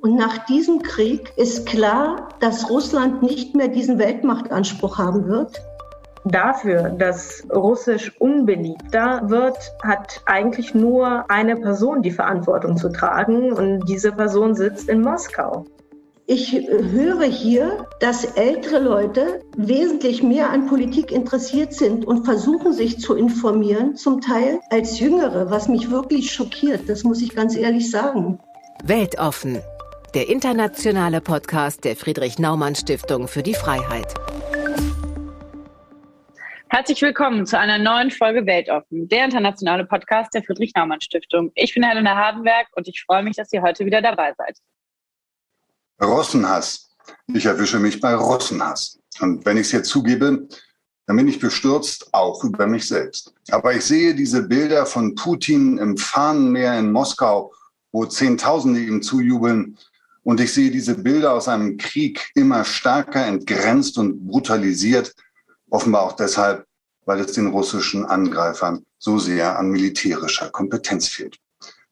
Und nach diesem Krieg ist klar, dass Russland nicht mehr diesen Weltmachtanspruch haben wird. Dafür, dass Russisch unbeliebter wird, hat eigentlich nur eine Person die Verantwortung zu tragen und diese Person sitzt in Moskau. Ich höre hier, dass ältere Leute wesentlich mehr an Politik interessiert sind und versuchen sich zu informieren, zum Teil als Jüngere, was mich wirklich schockiert, das muss ich ganz ehrlich sagen. Weltoffen der internationale Podcast der Friedrich Naumann Stiftung für die Freiheit. Herzlich willkommen zu einer neuen Folge Weltoffen, der internationale Podcast der Friedrich Naumann Stiftung. Ich bin Helena Hardenberg und ich freue mich, dass ihr heute wieder dabei seid. Russenhass. Ich erwische mich bei Russenhass. Und wenn ich es jetzt zugebe, dann bin ich bestürzt auch über mich selbst. Aber ich sehe diese Bilder von Putin im Fahnenmeer in Moskau, wo Zehntausende ihm zujubeln und ich sehe diese Bilder aus einem Krieg immer stärker entgrenzt und brutalisiert, offenbar auch deshalb, weil es den russischen Angreifern so sehr an militärischer Kompetenz fehlt.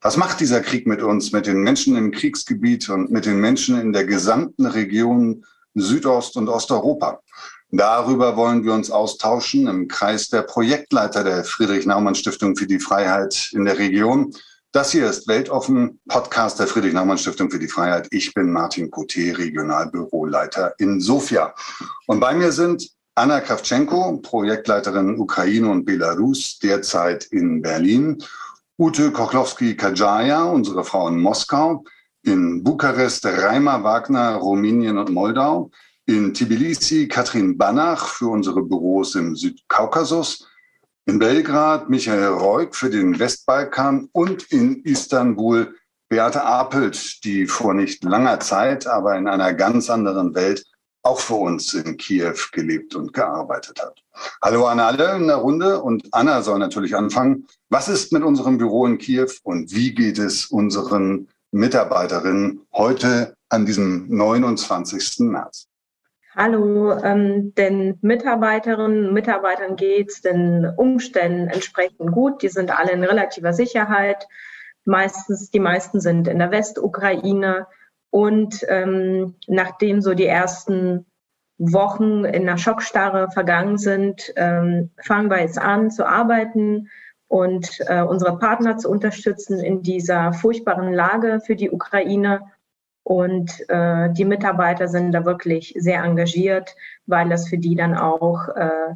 Was macht dieser Krieg mit uns, mit den Menschen im Kriegsgebiet und mit den Menschen in der gesamten Region Südost- und Osteuropa? Darüber wollen wir uns austauschen im Kreis der Projektleiter der Friedrich-Naumann-Stiftung für die Freiheit in der Region das hier ist Weltoffen, Podcast der Friedrich-Naumann-Stiftung für die Freiheit. Ich bin Martin Coté, Regionalbüroleiter in Sofia. Und bei mir sind Anna Kravtschenko, Projektleiterin Ukraine und Belarus, derzeit in Berlin. Ute Kochlowski-Kajaja, unsere Frau in Moskau. In Bukarest Reimer Wagner, Rumänien und Moldau. In Tbilisi Katrin Banach für unsere Büros im Südkaukasus in Belgrad Michael Reuk für den Westbalkan und in Istanbul Beate Apelt, die vor nicht langer Zeit, aber in einer ganz anderen Welt auch für uns in Kiew gelebt und gearbeitet hat. Hallo an alle in der Runde und Anna soll natürlich anfangen. Was ist mit unserem Büro in Kiew und wie geht es unseren Mitarbeiterinnen heute an diesem 29. März? Hallo, ähm, den Mitarbeiterinnen und Mitarbeitern geht es den Umständen entsprechend gut. Die sind alle in relativer Sicherheit. Meistens, die meisten sind in der Westukraine. Und ähm, nachdem so die ersten Wochen in der Schockstarre vergangen sind, ähm, fangen wir jetzt an zu arbeiten und äh, unsere Partner zu unterstützen in dieser furchtbaren Lage für die Ukraine und äh, die Mitarbeiter sind da wirklich sehr engagiert, weil das für die dann auch äh,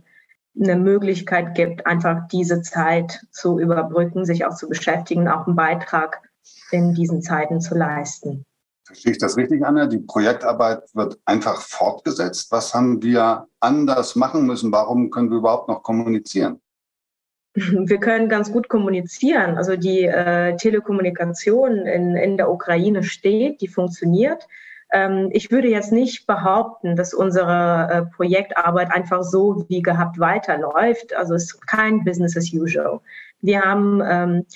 eine Möglichkeit gibt, einfach diese Zeit zu überbrücken, sich auch zu beschäftigen, auch einen Beitrag in diesen Zeiten zu leisten. Verstehe ich das richtig, Anna? Die Projektarbeit wird einfach fortgesetzt. Was haben wir anders machen müssen? Warum können wir überhaupt noch kommunizieren? Wir können ganz gut kommunizieren. Also die äh, Telekommunikation in, in der Ukraine steht, die funktioniert. Ähm, ich würde jetzt nicht behaupten, dass unsere äh, Projektarbeit einfach so wie gehabt weiterläuft. Also es ist kein Business as usual. Wir haben ähm,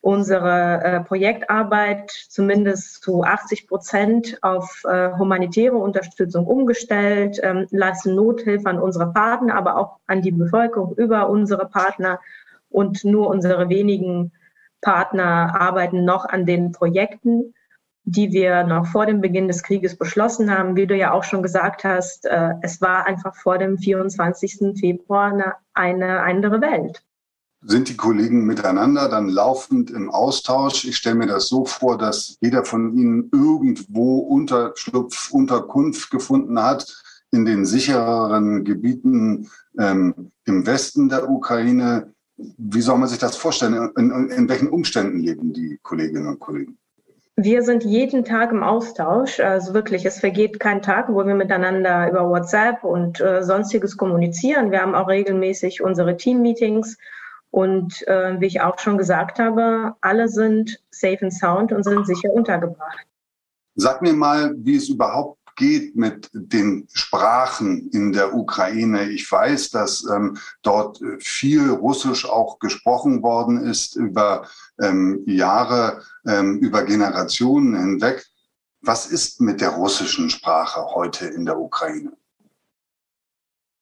unsere äh, Projektarbeit zumindest zu 80 Prozent auf äh, humanitäre Unterstützung umgestellt, ähm, leisten Nothilfe an unsere Partner, aber auch an die Bevölkerung über unsere Partner. Und nur unsere wenigen Partner arbeiten noch an den Projekten, die wir noch vor dem Beginn des Krieges beschlossen haben. Wie du ja auch schon gesagt hast, äh, es war einfach vor dem 24. Februar eine, eine andere Welt sind die Kollegen miteinander dann laufend im Austausch. Ich stelle mir das so vor, dass jeder von ihnen irgendwo Unterschlupf, Unterkunft gefunden hat in den sichereren Gebieten ähm, im Westen der Ukraine. Wie soll man sich das vorstellen? In, in welchen Umständen leben die Kolleginnen und Kollegen? Wir sind jeden Tag im Austausch. Also wirklich, es vergeht kein Tag, wo wir miteinander über WhatsApp und äh, sonstiges kommunizieren. Wir haben auch regelmäßig unsere Team-Meetings und äh, wie ich auch schon gesagt habe, alle sind safe and sound und sind sicher untergebracht. Sag mir mal, wie es überhaupt geht mit den Sprachen in der Ukraine. Ich weiß, dass ähm, dort viel Russisch auch gesprochen worden ist über ähm, Jahre, ähm, über Generationen hinweg. Was ist mit der russischen Sprache heute in der Ukraine?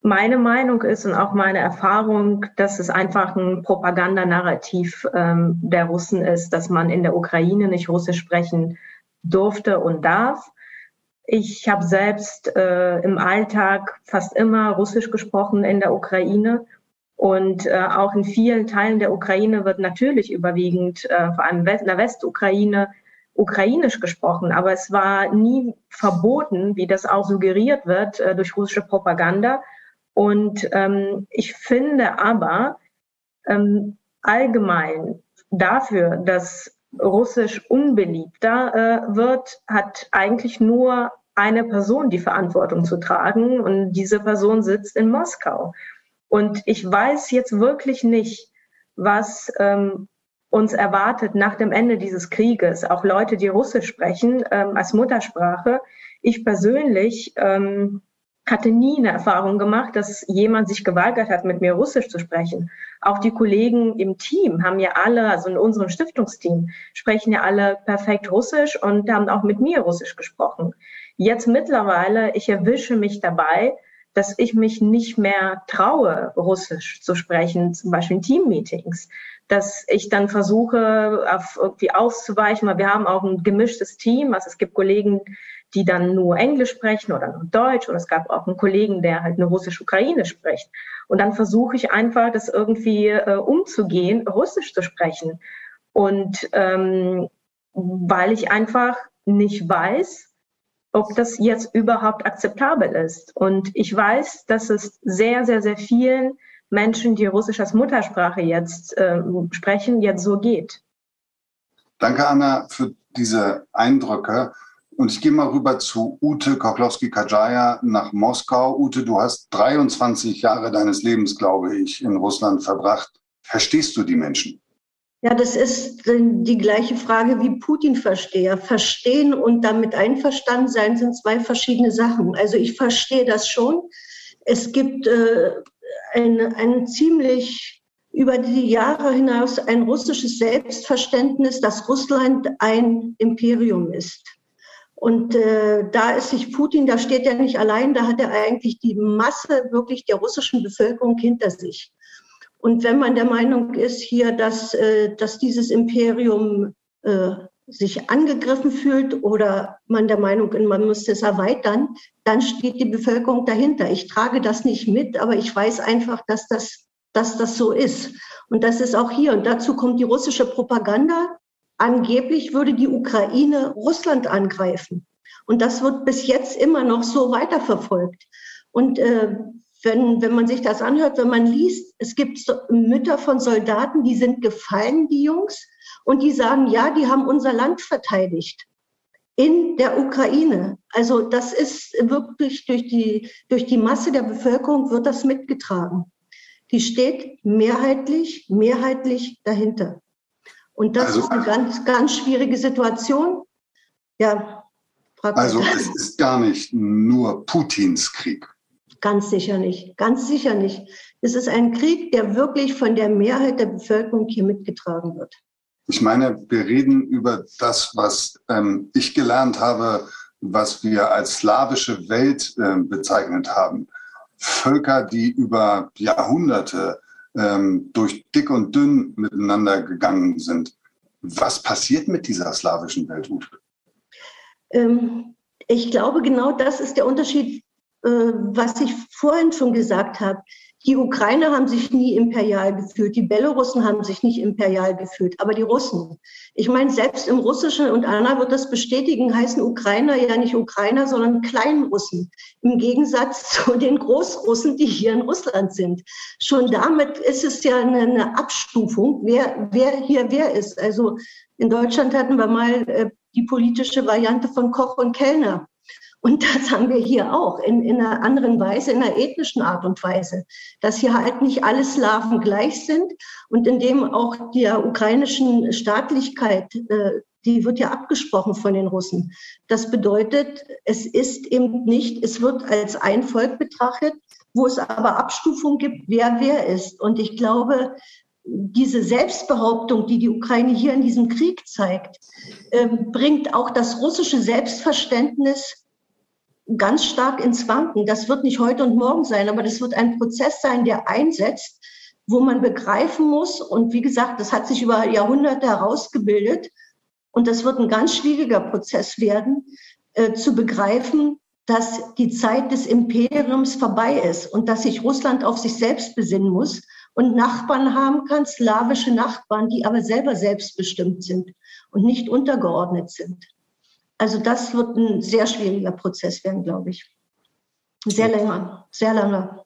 Meine Meinung ist und auch meine Erfahrung, dass es einfach ein Propagandanarrativ ähm, der Russen ist, dass man in der Ukraine nicht Russisch sprechen durfte und darf. Ich habe selbst äh, im Alltag fast immer Russisch gesprochen in der Ukraine. Und äh, auch in vielen Teilen der Ukraine wird natürlich überwiegend, äh, vor allem in der Westukraine, ukrainisch gesprochen. Aber es war nie verboten, wie das auch suggeriert wird äh, durch russische Propaganda. Und ähm, ich finde aber ähm, allgemein dafür, dass Russisch unbeliebter äh, wird, hat eigentlich nur eine Person die Verantwortung zu tragen und diese Person sitzt in Moskau. Und ich weiß jetzt wirklich nicht, was ähm, uns erwartet nach dem Ende dieses Krieges. Auch Leute, die Russisch sprechen ähm, als Muttersprache. Ich persönlich ähm, hatte nie eine Erfahrung gemacht, dass jemand sich geweigert hat, mit mir Russisch zu sprechen. Auch die Kollegen im Team haben ja alle, also in unserem Stiftungsteam, sprechen ja alle perfekt Russisch und haben auch mit mir Russisch gesprochen. Jetzt mittlerweile, ich erwische mich dabei, dass ich mich nicht mehr traue, Russisch zu sprechen, zum Beispiel in Teammeetings. Dass ich dann versuche, auf irgendwie auszuweichen, weil wir haben auch ein gemischtes Team. Also es gibt Kollegen, die dann nur Englisch sprechen oder nur Deutsch. Und es gab auch einen Kollegen, der halt nur Russisch-Ukraine spricht. Und dann versuche ich einfach, das irgendwie äh, umzugehen, Russisch zu sprechen. Und ähm, weil ich einfach nicht weiß, ob das jetzt überhaupt akzeptabel ist. Und ich weiß, dass es sehr, sehr, sehr vielen Menschen, die Russisch als Muttersprache jetzt äh, sprechen, jetzt so geht. Danke, Anna, für diese Eindrücke. Und ich gehe mal rüber zu Ute Kochlowski-Kajaya nach Moskau. Ute, du hast 23 Jahre deines Lebens, glaube ich, in Russland verbracht. Verstehst du die Menschen? Ja, das ist die gleiche Frage wie Putin verstehe. Verstehen und damit einverstanden sein sind zwei verschiedene Sachen. Also ich verstehe das schon. Es gibt äh, ein, ein ziemlich über die Jahre hinaus ein russisches Selbstverständnis, dass Russland ein Imperium ist. Und äh, da ist sich Putin, da steht er nicht allein, da hat er eigentlich die Masse wirklich der russischen Bevölkerung hinter sich. Und wenn man der Meinung ist hier, dass, äh, dass dieses Imperium äh, sich angegriffen fühlt oder man der Meinung ist, man muss es erweitern, dann steht die Bevölkerung dahinter. Ich trage das nicht mit, aber ich weiß einfach, dass das, dass das so ist. Und das ist auch hier. Und dazu kommt die russische Propaganda, Angeblich würde die Ukraine Russland angreifen. Und das wird bis jetzt immer noch so weiterverfolgt. Und äh, wenn, wenn man sich das anhört, wenn man liest, es gibt so Mütter von Soldaten, die sind gefallen, die Jungs, und die sagen, ja, die haben unser Land verteidigt in der Ukraine. Also das ist wirklich durch die, durch die Masse der Bevölkerung wird das mitgetragen. Die steht mehrheitlich, mehrheitlich dahinter. Und das also, ist eine ganz, ganz schwierige Situation. Ja, also es ist gar nicht nur Putins Krieg. Ganz sicher nicht, ganz sicher nicht. Es ist ein Krieg, der wirklich von der Mehrheit der Bevölkerung hier mitgetragen wird. Ich meine, wir reden über das, was ähm, ich gelernt habe, was wir als slawische Welt äh, bezeichnet haben. Völker, die über Jahrhunderte ähm, durch dick und dünn miteinander gegangen sind. Was passiert mit dieser slawischen Welt, Ute? Ähm, ich glaube, genau das ist der Unterschied, äh, was ich vorhin schon gesagt habe. Die Ukrainer haben sich nie imperial gefühlt, die Belarussen haben sich nicht imperial gefühlt, aber die Russen. Ich meine, selbst im Russischen, und Anna wird das bestätigen, heißen Ukrainer ja nicht Ukrainer, sondern Kleinrussen. Im Gegensatz zu den Großrussen, die hier in Russland sind. Schon damit ist es ja eine, Abstufung, wer, wer hier wer ist. Also in Deutschland hatten wir mal äh, die politische Variante von Koch und Kellner. Und das haben wir hier auch in, in einer anderen Weise, in einer ethnischen Art und Weise, dass hier halt nicht alle Slawen gleich sind und in dem auch der ukrainischen Staatlichkeit, äh, die wird ja abgesprochen von den Russen. Das bedeutet, es ist eben nicht, es wird als ein Volk betrachtet, wo es aber Abstufungen gibt, wer wer ist. Und ich glaube, diese Selbstbehauptung, die die Ukraine hier in diesem Krieg zeigt, äh, bringt auch das russische Selbstverständnis ganz stark ins Wanken. Das wird nicht heute und morgen sein, aber das wird ein Prozess sein, der einsetzt, wo man begreifen muss. Und wie gesagt, das hat sich über Jahrhunderte herausgebildet. Und das wird ein ganz schwieriger Prozess werden, äh, zu begreifen, dass die Zeit des Imperiums vorbei ist und dass sich Russland auf sich selbst besinnen muss und Nachbarn haben kann, slawische Nachbarn, die aber selber selbstbestimmt sind und nicht untergeordnet sind. Also das wird ein sehr schwieriger Prozess werden, glaube ich. Sehr länger, sehr lange.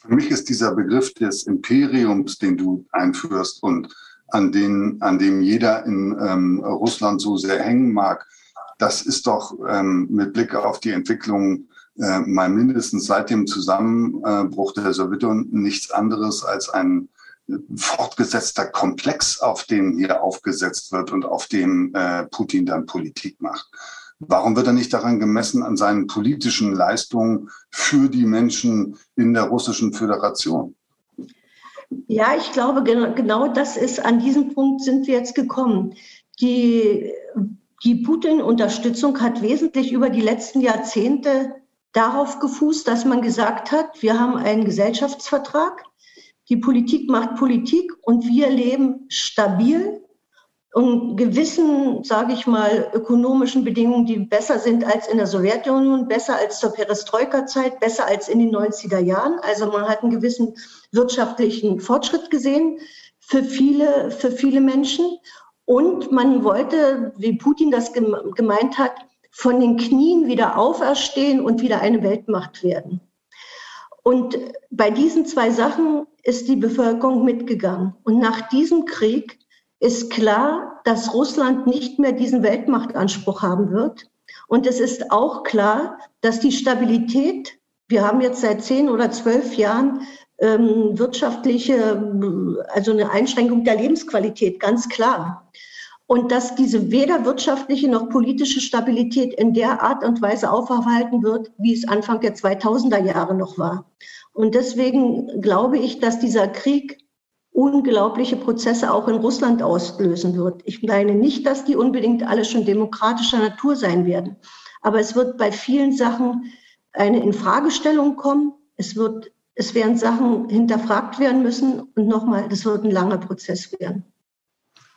Für mich ist dieser Begriff des Imperiums, den du einführst und an, den, an dem jeder in ähm, Russland so sehr hängen mag, das ist doch ähm, mit Blick auf die Entwicklung äh, mal mindestens seit dem Zusammenbruch der Sowjetunion nichts anderes als ein fortgesetzter Komplex, auf den hier aufgesetzt wird und auf dem äh, Putin dann Politik macht. Warum wird er nicht daran gemessen an seinen politischen Leistungen für die Menschen in der russischen Föderation? Ja, ich glaube, genau das ist, an diesem Punkt sind wir jetzt gekommen. Die, die Putin-Unterstützung hat wesentlich über die letzten Jahrzehnte darauf gefußt, dass man gesagt hat, wir haben einen Gesellschaftsvertrag, die Politik macht Politik und wir leben stabil und gewissen, sage ich mal, ökonomischen Bedingungen, die besser sind als in der Sowjetunion, besser als zur Perestroika-Zeit, besser als in den 90er Jahren. Also man hat einen gewissen wirtschaftlichen Fortschritt gesehen für viele, für viele Menschen. Und man wollte, wie Putin das gemeint hat, von den Knien wieder auferstehen und wieder eine Weltmacht werden. Und bei diesen zwei Sachen ist die Bevölkerung mitgegangen. Und nach diesem Krieg ist klar, dass Russland nicht mehr diesen Weltmachtanspruch haben wird. Und es ist auch klar, dass die Stabilität, wir haben jetzt seit zehn oder zwölf Jahren ähm, wirtschaftliche, also eine Einschränkung der Lebensqualität, ganz klar. Und dass diese weder wirtschaftliche noch politische Stabilität in der Art und Weise aufhalten wird, wie es Anfang der 2000er Jahre noch war. Und deswegen glaube ich, dass dieser Krieg unglaubliche Prozesse auch in Russland auslösen wird. Ich meine nicht, dass die unbedingt alle schon demokratischer Natur sein werden, aber es wird bei vielen Sachen eine Infragestellung kommen. Es wird, es werden Sachen hinterfragt werden müssen und nochmal, das wird ein langer Prozess werden.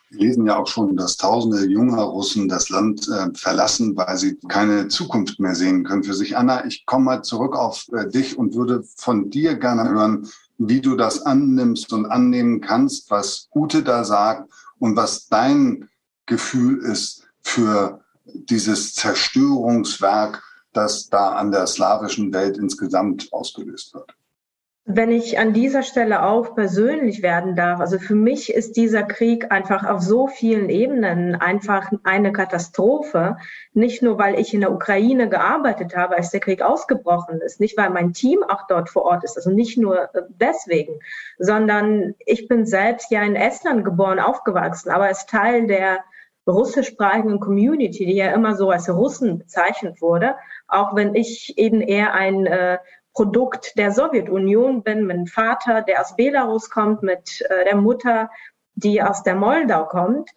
Wir lesen ja auch schon, dass tausende junger Russen das Land äh, verlassen, weil sie keine Zukunft mehr sehen können für sich. Anna, ich komme mal zurück auf äh, dich und würde von dir gerne hören, wie du das annimmst und annehmen kannst, was Ute da sagt und was dein Gefühl ist für dieses Zerstörungswerk, das da an der slawischen Welt insgesamt ausgelöst wird. Wenn ich an dieser Stelle auch persönlich werden darf, also für mich ist dieser Krieg einfach auf so vielen Ebenen einfach eine Katastrophe. Nicht nur, weil ich in der Ukraine gearbeitet habe, als der Krieg ausgebrochen ist, nicht weil mein Team auch dort vor Ort ist, also nicht nur äh, deswegen, sondern ich bin selbst ja in Estland geboren, aufgewachsen, aber als Teil der russischsprachigen Community, die ja immer so als Russen bezeichnet wurde, auch wenn ich eben eher ein äh, Produkt der Sowjetunion bin, mit dem Vater, der aus Belarus kommt, mit äh, der Mutter, die aus der Moldau kommt.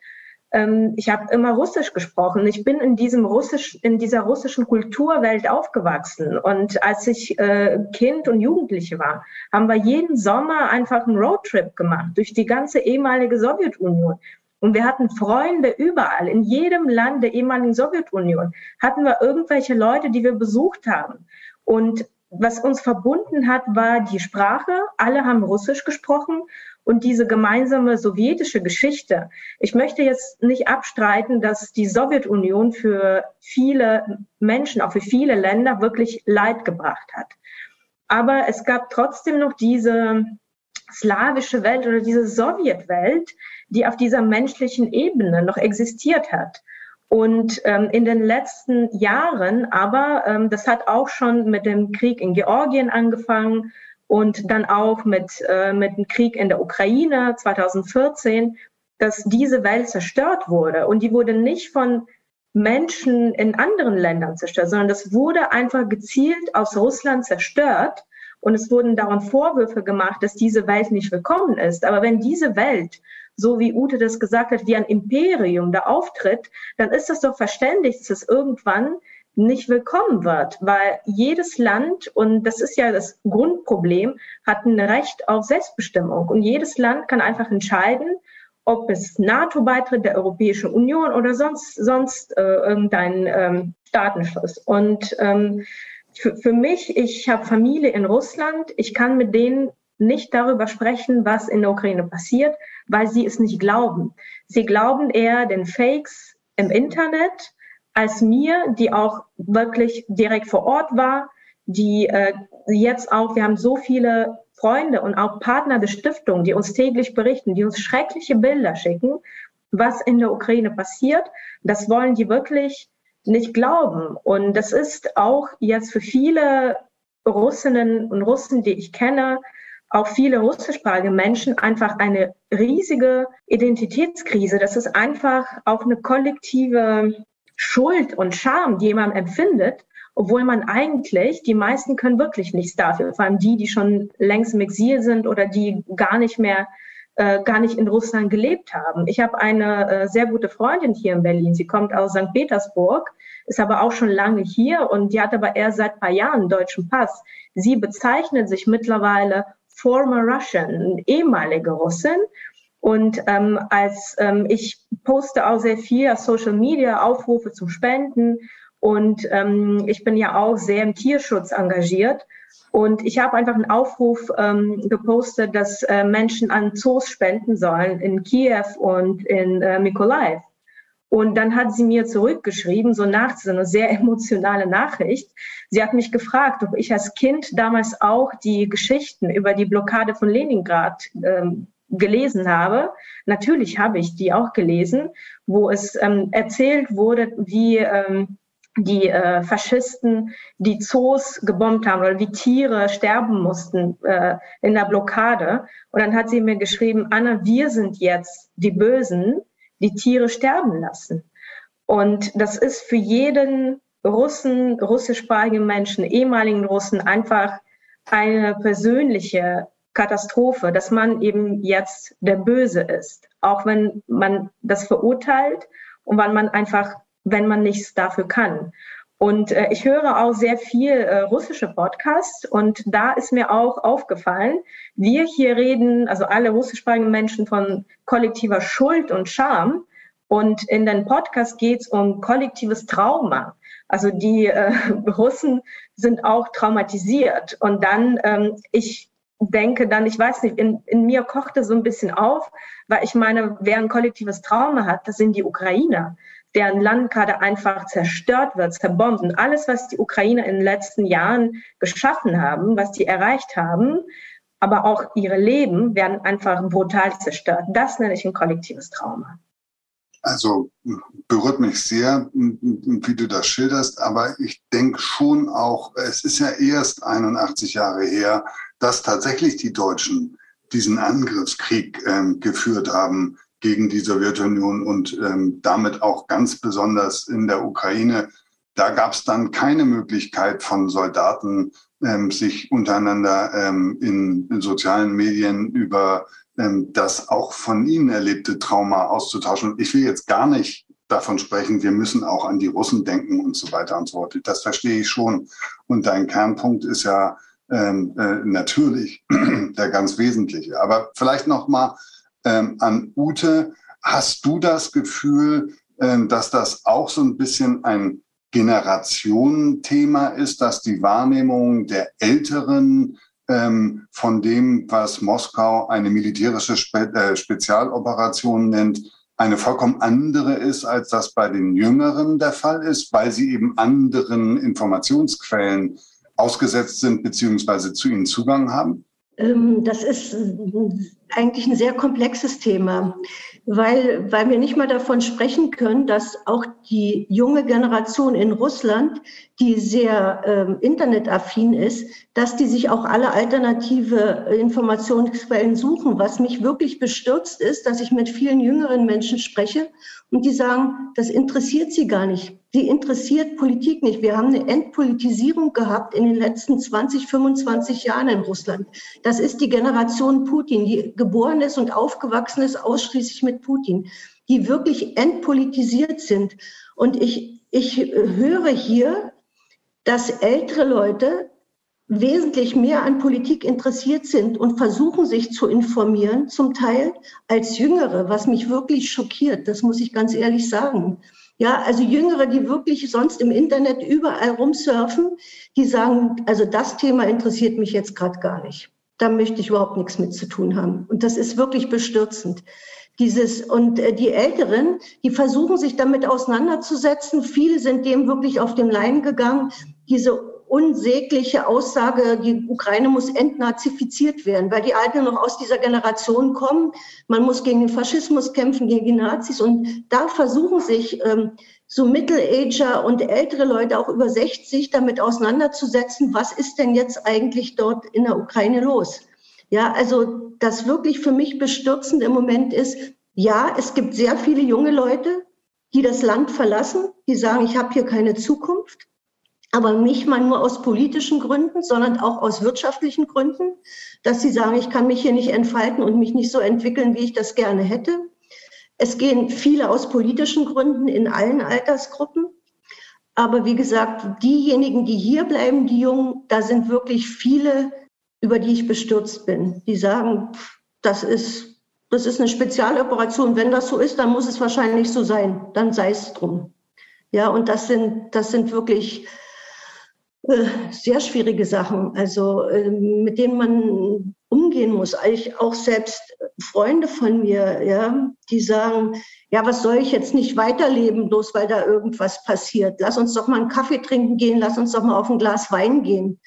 Ähm, ich habe immer Russisch gesprochen. Ich bin in diesem Russisch, in dieser russischen Kulturwelt aufgewachsen. Und als ich äh, Kind und Jugendliche war, haben wir jeden Sommer einfach einen Roadtrip gemacht durch die ganze ehemalige Sowjetunion. Und wir hatten Freunde überall, in jedem Land der ehemaligen Sowjetunion hatten wir irgendwelche Leute, die wir besucht haben. Und was uns verbunden hat, war die Sprache. Alle haben Russisch gesprochen und diese gemeinsame sowjetische Geschichte. Ich möchte jetzt nicht abstreiten, dass die Sowjetunion für viele Menschen, auch für viele Länder wirklich Leid gebracht hat. Aber es gab trotzdem noch diese slawische Welt oder diese Sowjetwelt, die auf dieser menschlichen Ebene noch existiert hat. Und ähm, in den letzten Jahren, aber ähm, das hat auch schon mit dem Krieg in Georgien angefangen und dann auch mit, äh, mit dem Krieg in der Ukraine 2014, dass diese Welt zerstört wurde. Und die wurde nicht von Menschen in anderen Ländern zerstört, sondern das wurde einfach gezielt aus Russland zerstört. Und es wurden daran Vorwürfe gemacht, dass diese Welt nicht willkommen ist. Aber wenn diese Welt so wie Ute das gesagt hat, wie ein Imperium da auftritt, dann ist es doch verständlich, dass es irgendwann nicht willkommen wird, weil jedes Land, und das ist ja das Grundproblem, hat ein Recht auf Selbstbestimmung. Und jedes Land kann einfach entscheiden, ob es NATO-Beitritt der Europäischen Union oder sonst, sonst äh, irgendein ähm, Staatenschluss. Und ähm, für, für mich, ich habe Familie in Russland, ich kann mit denen nicht darüber sprechen, was in der Ukraine passiert, weil sie es nicht glauben. Sie glauben eher den Fakes im Internet als mir, die auch wirklich direkt vor Ort war, die äh, jetzt auch, wir haben so viele Freunde und auch Partner der Stiftung, die uns täglich berichten, die uns schreckliche Bilder schicken, was in der Ukraine passiert. Das wollen die wirklich nicht glauben. Und das ist auch jetzt für viele Russinnen und Russen, die ich kenne, auch viele russischsprachige Menschen einfach eine riesige Identitätskrise. Das ist einfach auch eine kollektive Schuld und Scham, die man empfindet, obwohl man eigentlich, die meisten können wirklich nichts dafür, vor allem die, die schon längst im Exil sind oder die gar nicht mehr, äh, gar nicht in Russland gelebt haben. Ich habe eine äh, sehr gute Freundin hier in Berlin. Sie kommt aus St. Petersburg, ist aber auch schon lange hier und die hat aber erst seit paar Jahren einen deutschen Pass. Sie bezeichnet sich mittlerweile former Russian, ehemalige Russin. Und ähm, als ähm, ich poste auch sehr viel Social Media, Aufrufe zum Spenden und ähm, ich bin ja auch sehr im Tierschutz engagiert. Und ich habe einfach einen Aufruf ähm, gepostet, dass äh, Menschen an Zoos spenden sollen in Kiew und in äh, Mykolaiv. Und dann hat sie mir zurückgeschrieben, so nachts, so eine sehr emotionale Nachricht. Sie hat mich gefragt, ob ich als Kind damals auch die Geschichten über die Blockade von Leningrad ähm, gelesen habe. Natürlich habe ich die auch gelesen, wo es ähm, erzählt wurde, wie ähm, die äh, Faschisten die Zoos gebombt haben oder wie Tiere sterben mussten äh, in der Blockade. Und dann hat sie mir geschrieben, Anna, wir sind jetzt die Bösen, die Tiere sterben lassen. Und das ist für jeden Russen, russischsprachigen Menschen, ehemaligen Russen einfach eine persönliche Katastrophe, dass man eben jetzt der Böse ist, auch wenn man das verurteilt und weil man einfach wenn man nichts dafür kann. Und äh, ich höre auch sehr viel äh, russische Podcasts und da ist mir auch aufgefallen, wir hier reden, also alle russischsprachigen Menschen von kollektiver Schuld und Scham. Und in den Podcast geht es um kollektives Trauma. Also die äh, Russen sind auch traumatisiert. Und dann, ähm, ich denke dann, ich weiß nicht, in, in mir kochte so ein bisschen auf, weil ich meine, wer ein kollektives Trauma hat, das sind die Ukrainer deren Land gerade einfach zerstört wird, zerbombt. Und alles, was die Ukrainer in den letzten Jahren geschaffen haben, was die erreicht haben, aber auch ihre Leben werden einfach brutal zerstört. Das nenne ich ein kollektives Trauma. Also berührt mich sehr, wie du das schilderst, aber ich denke schon auch, es ist ja erst 81 Jahre her, dass tatsächlich die Deutschen diesen Angriffskrieg äh, geführt haben gegen die Sowjetunion und ähm, damit auch ganz besonders in der Ukraine. Da gab es dann keine Möglichkeit von Soldaten, ähm, sich untereinander ähm, in, in, sozialen Medien über ähm, das auch von ihnen erlebte Trauma auszutauschen. Ich will jetzt gar nicht davon sprechen, wir müssen auch an die Russen denken und so weiter und so fort. Das verstehe ich schon. Und dein Kernpunkt ist ja ähm, äh, natürlich der ganz wesentliche. Aber vielleicht noch mal ähm, an Ute. Hast du das Gefühl, ähm, dass das auch so ein bisschen ein Generationenthema ist, dass die Wahrnehmung der Älteren ähm, von dem, was Moskau eine militärische Spe äh, Spezialoperation nennt, eine vollkommen andere ist, als das bei den Jüngeren der Fall ist, weil sie eben anderen Informationsquellen ausgesetzt sind beziehungsweise zu ihnen Zugang haben? Ähm, das ist eigentlich ein sehr komplexes Thema, weil, weil wir nicht mal davon sprechen können, dass auch die junge Generation in Russland, die sehr ähm, internetaffin ist, dass die sich auch alle alternative Informationsquellen suchen. Was mich wirklich bestürzt ist, dass ich mit vielen jüngeren Menschen spreche und die sagen, das interessiert sie gar nicht. Die interessiert Politik nicht. Wir haben eine Entpolitisierung gehabt in den letzten 20, 25 Jahren in Russland. Das ist die Generation Putin, die geboren ist und aufgewachsen ist ausschließlich mit Putin, die wirklich entpolitisiert sind. Und ich, ich höre hier, dass ältere Leute wesentlich mehr an Politik interessiert sind und versuchen sich zu informieren, zum Teil als Jüngere, was mich wirklich schockiert, das muss ich ganz ehrlich sagen. Ja, also Jüngere, die wirklich sonst im Internet überall rumsurfen, die sagen, also das Thema interessiert mich jetzt gerade gar nicht. Da möchte ich überhaupt nichts mit zu tun haben. Und das ist wirklich bestürzend. Dieses, und äh, die Älteren, die versuchen sich damit auseinanderzusetzen. Viele sind dem wirklich auf den Leim gegangen. Diese unsägliche Aussage, die Ukraine muss entnazifiziert werden, weil die Alten noch aus dieser Generation kommen. Man muss gegen den Faschismus kämpfen, gegen die Nazis. Und da versuchen sich ähm, so Middle-Ager und ältere Leute, auch über 60, damit auseinanderzusetzen, was ist denn jetzt eigentlich dort in der Ukraine los? Ja, also das wirklich für mich bestürzend im Moment ist, ja, es gibt sehr viele junge Leute, die das Land verlassen, die sagen, ich habe hier keine Zukunft aber nicht mal nur aus politischen Gründen, sondern auch aus wirtschaftlichen Gründen, dass sie sagen, ich kann mich hier nicht entfalten und mich nicht so entwickeln, wie ich das gerne hätte. Es gehen viele aus politischen Gründen in allen Altersgruppen. Aber wie gesagt, diejenigen, die hier bleiben, die Jungen, da sind wirklich viele, über die ich bestürzt bin. Die sagen, das ist, das ist eine Spezialoperation. Wenn das so ist, dann muss es wahrscheinlich so sein. Dann sei es drum. Ja, und das sind, das sind wirklich sehr schwierige Sachen, also ähm, mit denen man umgehen muss. Ich auch selbst Freunde von mir, ja, die sagen, ja, was soll ich jetzt nicht weiterleben, bloß weil da irgendwas passiert? Lass uns doch mal einen Kaffee trinken gehen, lass uns doch mal auf ein Glas Wein gehen.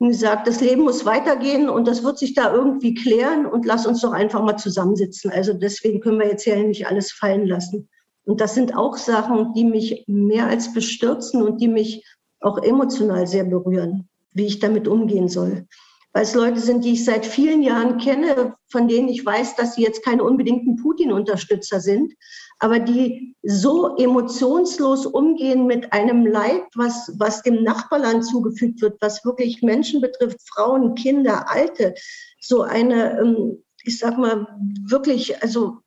Und sage, das Leben muss weitergehen und das wird sich da irgendwie klären und lass uns doch einfach mal zusammensitzen. Also deswegen können wir jetzt ja nicht alles fallen lassen. Und das sind auch Sachen, die mich mehr als bestürzen und die mich auch emotional sehr berühren, wie ich damit umgehen soll. Weil es Leute sind, die ich seit vielen Jahren kenne, von denen ich weiß, dass sie jetzt keine unbedingten Putin-Unterstützer sind, aber die so emotionslos umgehen mit einem Leid, was, was dem Nachbarland zugefügt wird, was wirklich Menschen betrifft, Frauen, Kinder, Alte. So eine, ähm, ich sag mal, wirklich, also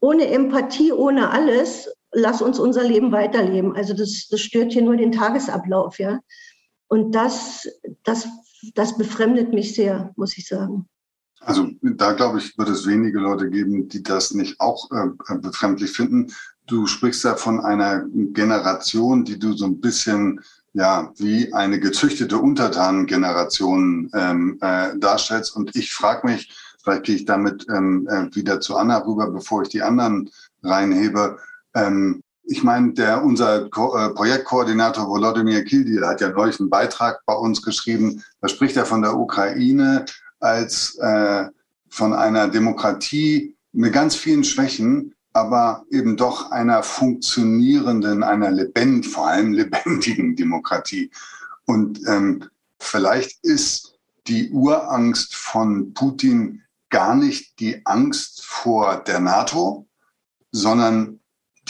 ohne Empathie, ohne alles lass uns unser Leben weiterleben. Also das, das stört hier nur den Tagesablauf, ja. Und das, das, das befremdet mich sehr, muss ich sagen. Also da glaube ich, wird es wenige Leute geben, die das nicht auch äh, befremdlich finden. Du sprichst ja von einer Generation, die du so ein bisschen ja wie eine gezüchtete Untertanengeneration ähm, äh, darstellst. Und ich frage mich, vielleicht gehe ich damit ähm, äh, wieder zu Anna rüber, bevor ich die anderen reinhebe. Ähm, ich meine, der, unser Ko äh, Projektkoordinator Volodymyr Kildil hat ja neulich einen Beitrag bei uns geschrieben. Da spricht er von der Ukraine als äh, von einer Demokratie mit ganz vielen Schwächen, aber eben doch einer funktionierenden, einer lebend, vor allem lebendigen Demokratie. Und ähm, vielleicht ist die Urangst von Putin gar nicht die Angst vor der NATO, sondern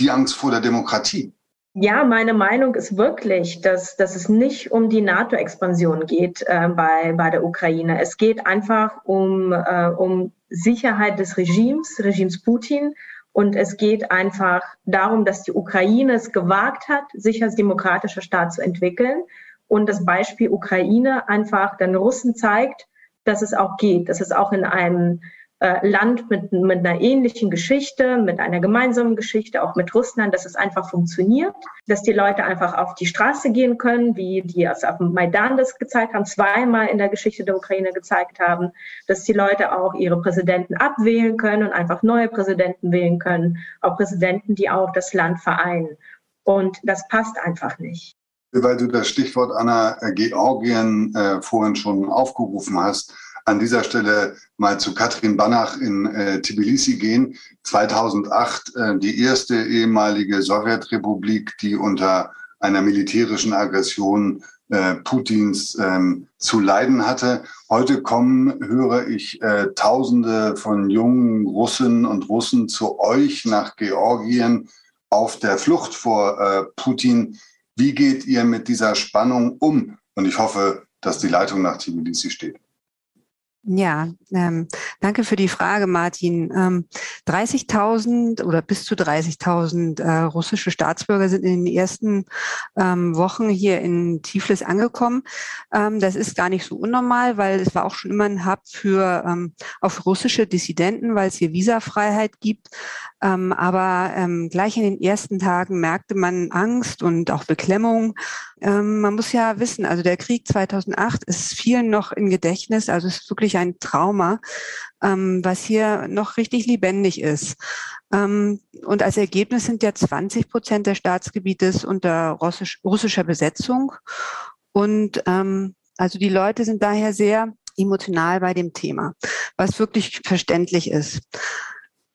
die Angst vor der Demokratie. Ja, meine Meinung ist wirklich, dass, dass es nicht um die NATO-Expansion geht äh, bei, bei der Ukraine. Es geht einfach um, äh, um Sicherheit des Regimes, Regimes Putin. Und es geht einfach darum, dass die Ukraine es gewagt hat, sich als demokratischer Staat zu entwickeln. Und das Beispiel Ukraine einfach den Russen zeigt, dass es auch geht, dass es auch in einem äh, Land mit, mit einer ähnlichen Geschichte, mit einer gemeinsamen Geschichte, auch mit Russland, dass es einfach funktioniert, dass die Leute einfach auf die Straße gehen können, wie die es auf dem Maidan das gezeigt haben, zweimal in der Geschichte der Ukraine gezeigt haben, dass die Leute auch ihre Präsidenten abwählen können und einfach neue Präsidenten wählen können, auch Präsidenten, die auch das Land vereinen. Und das passt einfach nicht. Weil du das Stichwort Anna Georgien äh, vorhin schon aufgerufen hast, an dieser Stelle mal zu Katrin Banach in äh, Tbilisi gehen. 2008 äh, die erste ehemalige Sowjetrepublik, die unter einer militärischen Aggression äh, Putins ähm, zu leiden hatte. Heute kommen, höre ich, äh, Tausende von jungen Russen und Russen zu euch nach Georgien auf der Flucht vor äh, Putin. Wie geht ihr mit dieser Spannung um? Und ich hoffe, dass die Leitung nach Tbilisi steht. Ja, ähm, danke für die Frage, Martin. Ähm, 30.000 oder bis zu 30.000 äh, russische Staatsbürger sind in den ersten ähm, Wochen hier in Tiflis angekommen. Ähm, das ist gar nicht so unnormal, weil es war auch schon immer ein Hub für ähm, auf russische Dissidenten, weil es hier Visafreiheit gibt. Ähm, aber ähm, gleich in den ersten Tagen merkte man Angst und auch Beklemmung. Man muss ja wissen, also der Krieg 2008 ist vielen noch in Gedächtnis. Also es ist wirklich ein Trauma, ähm, was hier noch richtig lebendig ist. Ähm, und als Ergebnis sind ja 20 Prozent des Staatsgebietes unter russisch, russischer Besetzung. Und ähm, also die Leute sind daher sehr emotional bei dem Thema, was wirklich verständlich ist.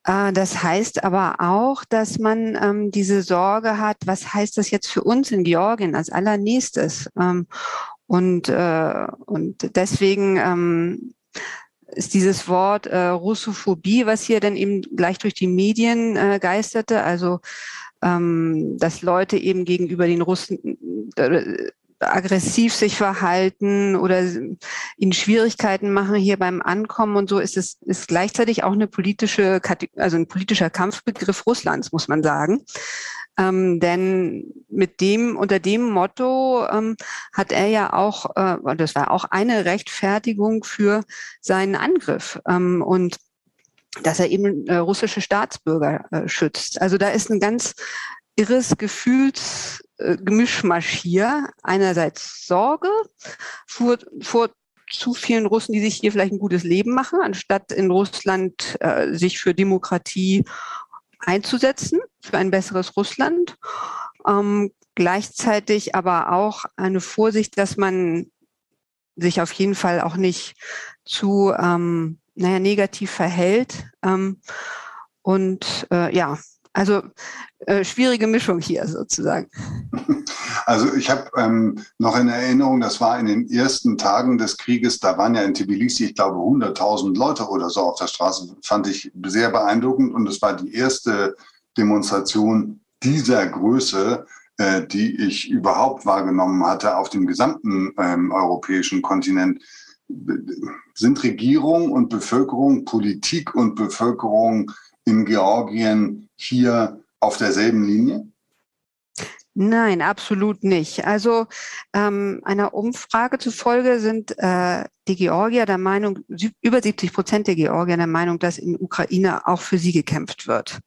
Äh, das heißt aber auch, dass man ähm, diese Sorge hat, was heißt das jetzt für uns in Georgien als allernächstes? Ähm, und, äh, und deswegen ähm, ist dieses Wort äh, Russophobie, was hier dann eben gleich durch die Medien äh, geisterte, also ähm, dass Leute eben gegenüber den Russen äh, aggressiv sich verhalten oder ihnen Schwierigkeiten machen hier beim Ankommen und so ist es ist gleichzeitig auch eine politische also ein politischer Kampfbegriff Russlands muss man sagen ähm, denn mit dem, unter dem Motto ähm, hat er ja auch, äh, das war auch eine Rechtfertigung für seinen Angriff. Ähm, und dass er eben äh, russische Staatsbürger äh, schützt. Also da ist ein ganz irres Gefühlsgemischmasch äh, hier. Einerseits Sorge vor, vor zu vielen Russen, die sich hier vielleicht ein gutes Leben machen, anstatt in Russland äh, sich für Demokratie einzusetzen für ein besseres Russland. Ähm, gleichzeitig aber auch eine Vorsicht, dass man sich auf jeden Fall auch nicht zu ähm, naja, negativ verhält. Ähm, und äh, ja, also äh, schwierige Mischung hier sozusagen. Also ich habe ähm, noch in Erinnerung, das war in den ersten Tagen des Krieges, da waren ja in Tbilisi, ich glaube, 100.000 Leute oder so auf der Straße, fand ich sehr beeindruckend. Und es war die erste Demonstration dieser Größe, äh, die ich überhaupt wahrgenommen hatte auf dem gesamten ähm, europäischen Kontinent. Sind Regierung und Bevölkerung, Politik und Bevölkerung in Georgien hier auf derselben Linie? Nein, absolut nicht. Also ähm, einer Umfrage zufolge sind äh, die Georgier der Meinung, über 70 Prozent der Georgier der Meinung, dass in Ukraine auch für sie gekämpft wird.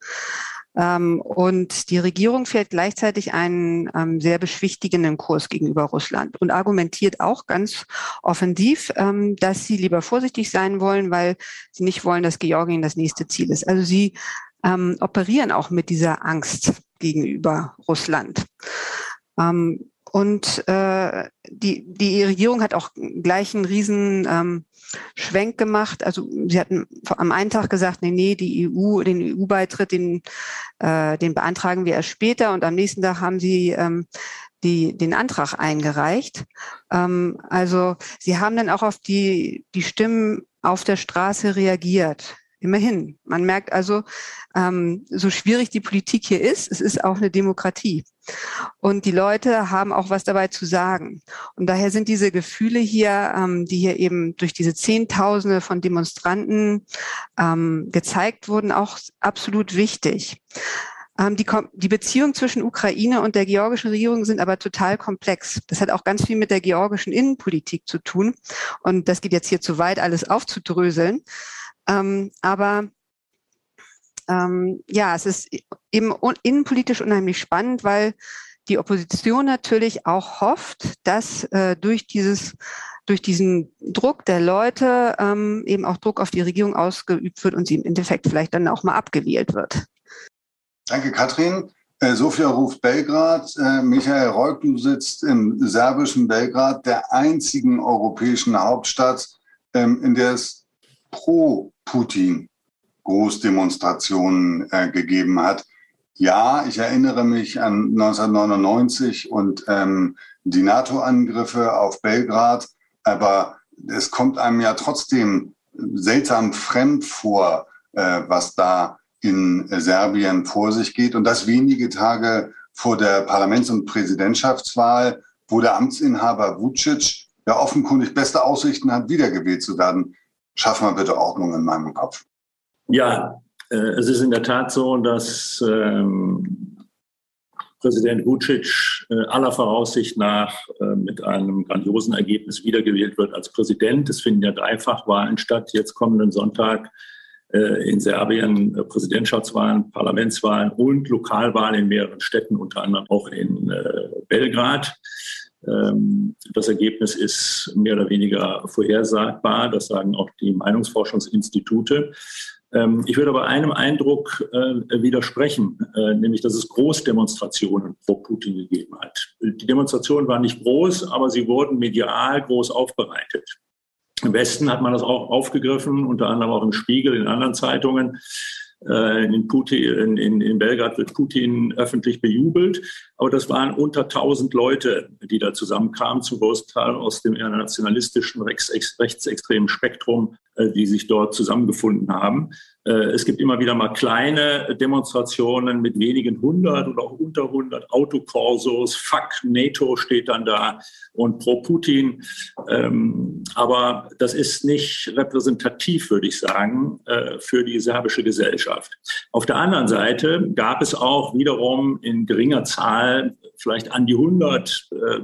Ähm, und die Regierung fährt gleichzeitig einen ähm, sehr beschwichtigenden Kurs gegenüber Russland und argumentiert auch ganz offensiv, ähm, dass sie lieber vorsichtig sein wollen, weil sie nicht wollen, dass Georgien das nächste Ziel ist. Also sie operieren auch mit dieser Angst gegenüber Russland. Ähm, und äh, die, die Regierung hat auch gleich einen riesen ähm, Schwenk gemacht. Also sie hatten am einen Tag gesagt, nee, nee, die EU, den EU-Beitritt, den, äh, den beantragen wir erst später. Und am nächsten Tag haben sie ähm, die, den Antrag eingereicht. Ähm, also sie haben dann auch auf die, die Stimmen auf der Straße reagiert. Immerhin. Man merkt also, ähm, so schwierig die Politik hier ist, es ist auch eine Demokratie. Und die Leute haben auch was dabei zu sagen. Und daher sind diese Gefühle hier, ähm, die hier eben durch diese Zehntausende von Demonstranten ähm, gezeigt wurden, auch absolut wichtig. Ähm, die, die Beziehungen zwischen Ukraine und der georgischen Regierung sind aber total komplex. Das hat auch ganz viel mit der georgischen Innenpolitik zu tun. Und das geht jetzt hier zu weit, alles aufzudröseln. Ähm, aber ähm, ja, es ist eben innenpolitisch unheimlich spannend, weil die Opposition natürlich auch hofft, dass äh, durch dieses durch diesen Druck der Leute ähm, eben auch Druck auf die Regierung ausgeübt wird und sie im Endeffekt vielleicht dann auch mal abgewählt wird. Danke, Katrin. Äh, Sofia ruft Belgrad. Äh, Michael Reuk, du sitzt im serbischen Belgrad, der einzigen europäischen Hauptstadt, ähm, in der es pro Putin Großdemonstrationen äh, gegeben hat. Ja, ich erinnere mich an 1999 und ähm, die NATO-Angriffe auf Belgrad, aber es kommt einem ja trotzdem seltsam fremd vor, äh, was da in Serbien vor sich geht. Und das wenige Tage vor der Parlaments- und Präsidentschaftswahl, wo der Amtsinhaber Vucic ja offenkundig beste Aussichten hat, wiedergewählt zu werden. Schaff mal bitte Ordnung in meinem Kopf. Ja, äh, es ist in der Tat so, dass ähm, Präsident Vucic äh, aller Voraussicht nach äh, mit einem grandiosen Ergebnis wiedergewählt wird als Präsident. Es finden ja Dreifachwahlen statt, jetzt kommenden Sonntag äh, in Serbien äh, Präsidentschaftswahlen, Parlamentswahlen und Lokalwahlen in mehreren Städten, unter anderem auch in äh, Belgrad. Ähm, das Ergebnis ist mehr oder weniger vorhersagbar. Das sagen auch die Meinungsforschungsinstitute. Ähm, ich würde aber einem Eindruck äh, widersprechen, äh, nämlich dass es Großdemonstrationen pro Putin gegeben hat. Die Demonstrationen waren nicht groß, aber sie wurden medial groß aufbereitet. Im Westen hat man das auch aufgegriffen, unter anderem auch im Spiegel, in anderen Zeitungen. Äh, in, Putin, in, in Belgrad wird Putin öffentlich bejubelt. Aber das waren unter 1000 Leute, die da zusammenkamen, zum Großteil aus dem eher nationalistischen, rechtsextremen Spektrum, äh, die sich dort zusammengefunden haben. Äh, es gibt immer wieder mal kleine Demonstrationen mit wenigen hundert oder auch unter hundert Autokorsos. Fuck NATO steht dann da und pro Putin. Ähm, aber das ist nicht repräsentativ, würde ich sagen, äh, für die serbische Gesellschaft. Auf der anderen Seite gab es auch wiederum in geringer Zahl, vielleicht an die hundert äh,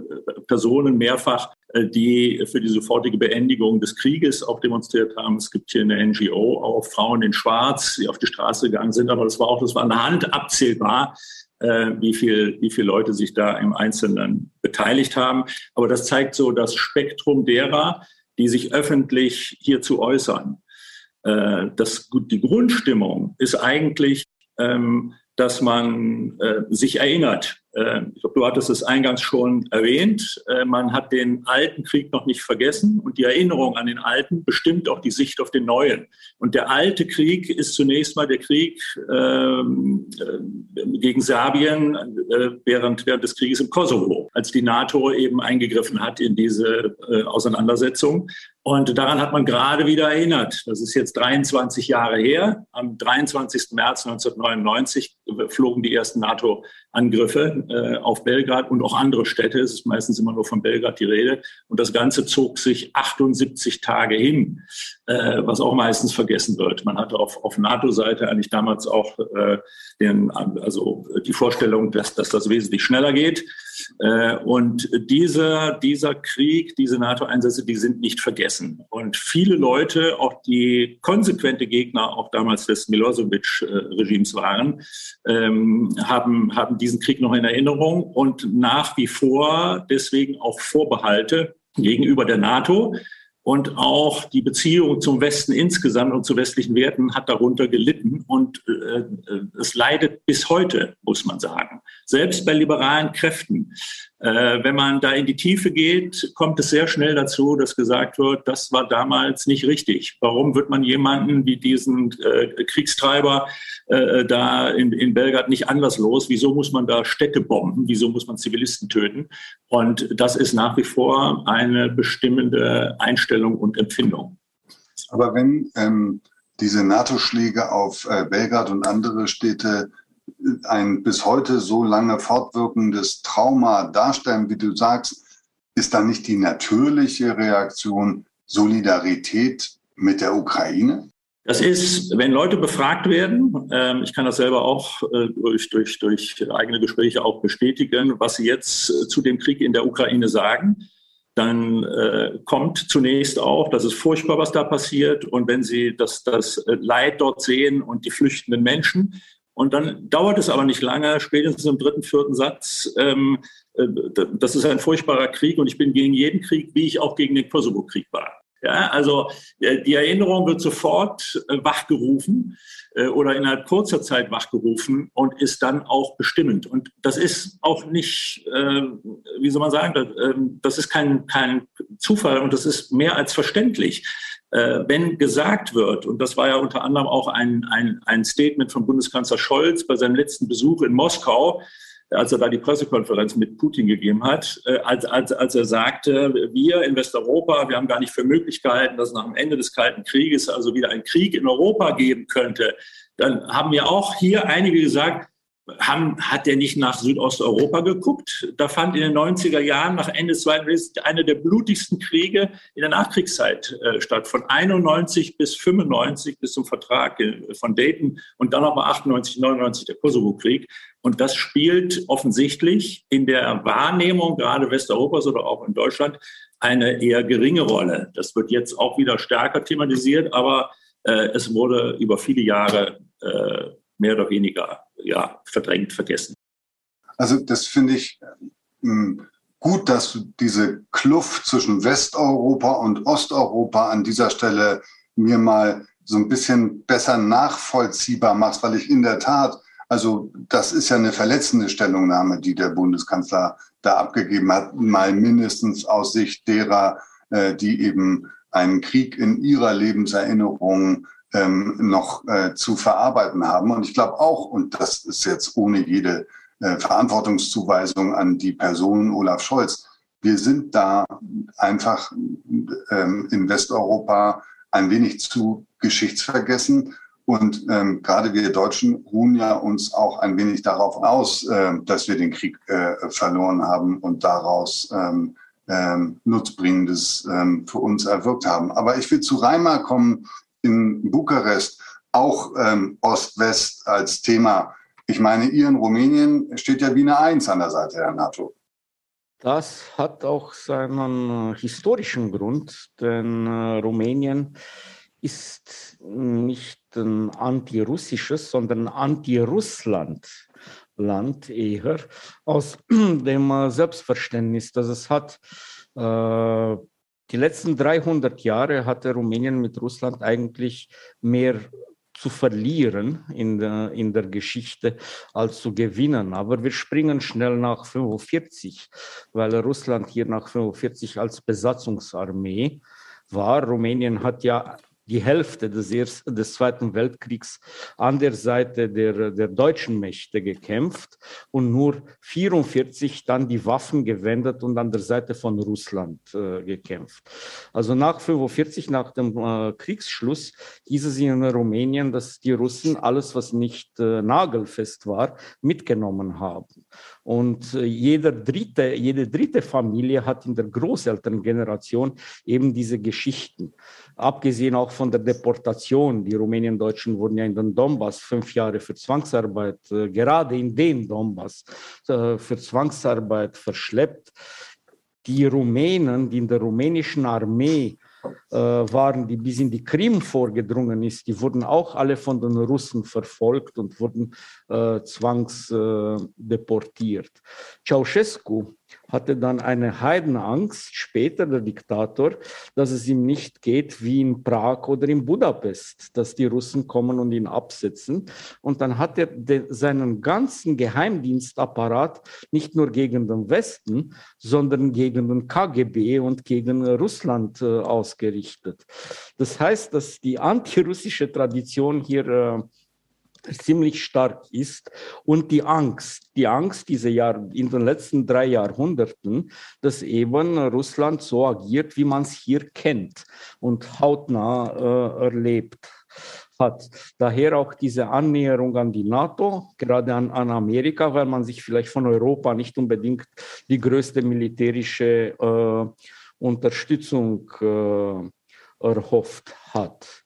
Personen mehrfach, die für die sofortige Beendigung des Krieges auch demonstriert haben. Es gibt hier eine NGO, auch Frauen in Schwarz, die auf die Straße gegangen sind. Aber das war auch, das war an der Hand abzählbar, äh, wie viel, wie viele Leute sich da im Einzelnen beteiligt haben. Aber das zeigt so das Spektrum derer, die sich öffentlich hierzu äußern. Äh, das, die Grundstimmung ist eigentlich, ähm, dass man äh, sich erinnert äh, ich glaube, du hattest es eingangs schon erwähnt, äh, man hat den alten Krieg noch nicht vergessen und die Erinnerung an den alten bestimmt auch die Sicht auf den neuen. Und der alte Krieg ist zunächst mal der Krieg ähm, äh, gegen Serbien während, während des Krieges im Kosovo, als die NATO eben eingegriffen hat in diese Auseinandersetzung. Und daran hat man gerade wieder erinnert. Das ist jetzt 23 Jahre her. Am 23. März 1999 flogen die ersten NATO-Angriffe äh, auf Belgrad und auch andere Städte. Es ist meistens immer nur von Belgrad die Rede. Und das Ganze zog sich 78 Tage hin, äh, was auch meistens vergessen wird. Man hatte auf, auf NATO-Seite eigentlich damals auch äh, den, also die Vorstellung, dass, dass das wesentlich schneller geht. Äh, und dieser, dieser Krieg, diese NATO-Einsätze, die sind nicht vergessen. Und viele Leute, auch die konsequente Gegner auch damals des Milosevic-Regimes waren, ähm, haben, haben diesen Krieg noch in Erinnerung und nach wie vor deswegen auch Vorbehalte gegenüber der NATO. Und auch die Beziehung zum Westen insgesamt und zu westlichen Werten hat darunter gelitten. Und äh, es leidet bis heute, muss man sagen. Selbst bei liberalen Kräften. Äh, wenn man da in die Tiefe geht, kommt es sehr schnell dazu, dass gesagt wird, das war damals nicht richtig. Warum wird man jemanden wie diesen äh, Kriegstreiber äh, da in, in Belgrad nicht anders los? Wieso muss man da Städte bomben? Wieso muss man Zivilisten töten? Und das ist nach wie vor eine bestimmende Einstellung und Empfindung. Aber wenn ähm, diese NATO-Schläge auf äh, Belgrad und andere Städte ein bis heute so lange fortwirkendes Trauma darstellen, wie du sagst, ist dann nicht die natürliche Reaktion Solidarität mit der Ukraine? Das ist, wenn Leute befragt werden, äh, ich kann das selber auch äh, durch, durch, durch eigene Gespräche auch bestätigen, was sie jetzt äh, zu dem Krieg in der Ukraine sagen, dann äh, kommt zunächst auch, das ist furchtbar, was da passiert. Und wenn Sie das, das Leid dort sehen und die flüchtenden Menschen, und dann dauert es aber nicht lange, spätestens im dritten, vierten Satz, ähm, äh, das ist ein furchtbarer Krieg und ich bin gegen jeden Krieg, wie ich auch gegen den Kosovo-Krieg war. Ja, also äh, die Erinnerung wird sofort äh, wachgerufen oder innerhalb kurzer Zeit wachgerufen und ist dann auch bestimmend. Und das ist auch nicht, wie soll man sagen, das, äh, das ist kein, kein Zufall und das ist mehr als verständlich wenn gesagt wird, und das war ja unter anderem auch ein, ein, ein Statement von Bundeskanzler Scholz bei seinem letzten Besuch in Moskau, als er da die Pressekonferenz mit Putin gegeben hat, äh, als, als, als er sagte, wir in Westeuropa, wir haben gar nicht für Möglichkeiten, dass nach dem Ende des Kalten Krieges also wieder ein Krieg in Europa geben könnte, dann haben mir auch hier einige gesagt, haben, hat er nicht nach Südosteuropa geguckt? Da fand in den 90er Jahren nach Ende des Zweiten Weltkriegs einer der blutigsten Kriege in der Nachkriegszeit äh, statt. Von 91 bis 95 bis zum Vertrag äh, von Dayton und dann nochmal 98, 99 der Kosovo-Krieg. Und das spielt offensichtlich in der Wahrnehmung gerade Westeuropas oder auch in Deutschland eine eher geringe Rolle. Das wird jetzt auch wieder stärker thematisiert, aber äh, es wurde über viele Jahre äh, mehr oder weniger ja, verdrängt, vergessen. Also das finde ich ähm, gut, dass du diese Kluft zwischen Westeuropa und Osteuropa an dieser Stelle mir mal so ein bisschen besser nachvollziehbar machst, weil ich in der Tat, also das ist ja eine verletzende Stellungnahme, die der Bundeskanzler da abgegeben hat, mal mindestens aus Sicht derer, äh, die eben einen Krieg in ihrer Lebenserinnerung ähm, noch äh, zu verarbeiten haben. Und ich glaube auch, und das ist jetzt ohne jede äh, Verantwortungszuweisung an die Person Olaf Scholz, wir sind da einfach ähm, in Westeuropa ein wenig zu geschichtsvergessen. Und ähm, gerade wir Deutschen ruhen ja uns auch ein wenig darauf aus, äh, dass wir den Krieg äh, verloren haben und daraus ähm, ähm, Nutzbringendes ähm, für uns erwirkt haben. Aber ich will zu Reimer kommen, in Bukarest auch ähm, Ost-West als Thema. Ich meine, ihr in Rumänien steht ja wie eine Eins an der Seite der NATO. Das hat auch seinen äh, historischen Grund, denn äh, Rumänien ist nicht ein antirussisches, sondern anti-Russland. Land eher aus dem äh, Selbstverständnis, dass es hat äh, die letzten 300 Jahre hatte Rumänien mit Russland eigentlich mehr zu verlieren in der, in der Geschichte als zu gewinnen. Aber wir springen schnell nach 45, weil Russland hier nach 45 als Besatzungsarmee war. Rumänien hat ja die Hälfte des, ersten, des Zweiten Weltkriegs an der Seite der, der deutschen Mächte gekämpft und nur 44 dann die Waffen gewendet und an der Seite von Russland äh, gekämpft. Also nach 45, nach dem äh, Kriegsschluss, hieß es in Rumänien, dass die Russen alles, was nicht äh, nagelfest war, mitgenommen haben. Und äh, jeder dritte, jede dritte Familie hat in der Großelterngeneration eben diese Geschichten. Abgesehen auch von der Deportation. Die Rumänien-Deutschen wurden ja in den Donbass fünf Jahre für Zwangsarbeit, äh, gerade in den Donbass, äh, für Zwangsarbeit verschleppt. Die Rumänen, die in der rumänischen Armee äh, waren, die bis in die Krim vorgedrungen ist, die wurden auch alle von den Russen verfolgt und wurden äh, zwangsdeportiert. Äh, Ceausescu hatte dann eine Heidenangst, später der Diktator, dass es ihm nicht geht wie in Prag oder in Budapest, dass die Russen kommen und ihn absetzen. Und dann hat er seinen ganzen Geheimdienstapparat nicht nur gegen den Westen, sondern gegen den KGB und gegen Russland äh, ausgerichtet. Das heißt, dass die antirussische Tradition hier äh, ziemlich stark ist und die Angst, die Angst diese Jahr in den letzten drei Jahrhunderten, dass eben Russland so agiert, wie man es hier kennt und hautnah äh, erlebt hat. Daher auch diese Annäherung an die NATO, gerade an, an Amerika, weil man sich vielleicht von Europa nicht unbedingt die größte militärische äh, Unterstützung äh, erhofft hat.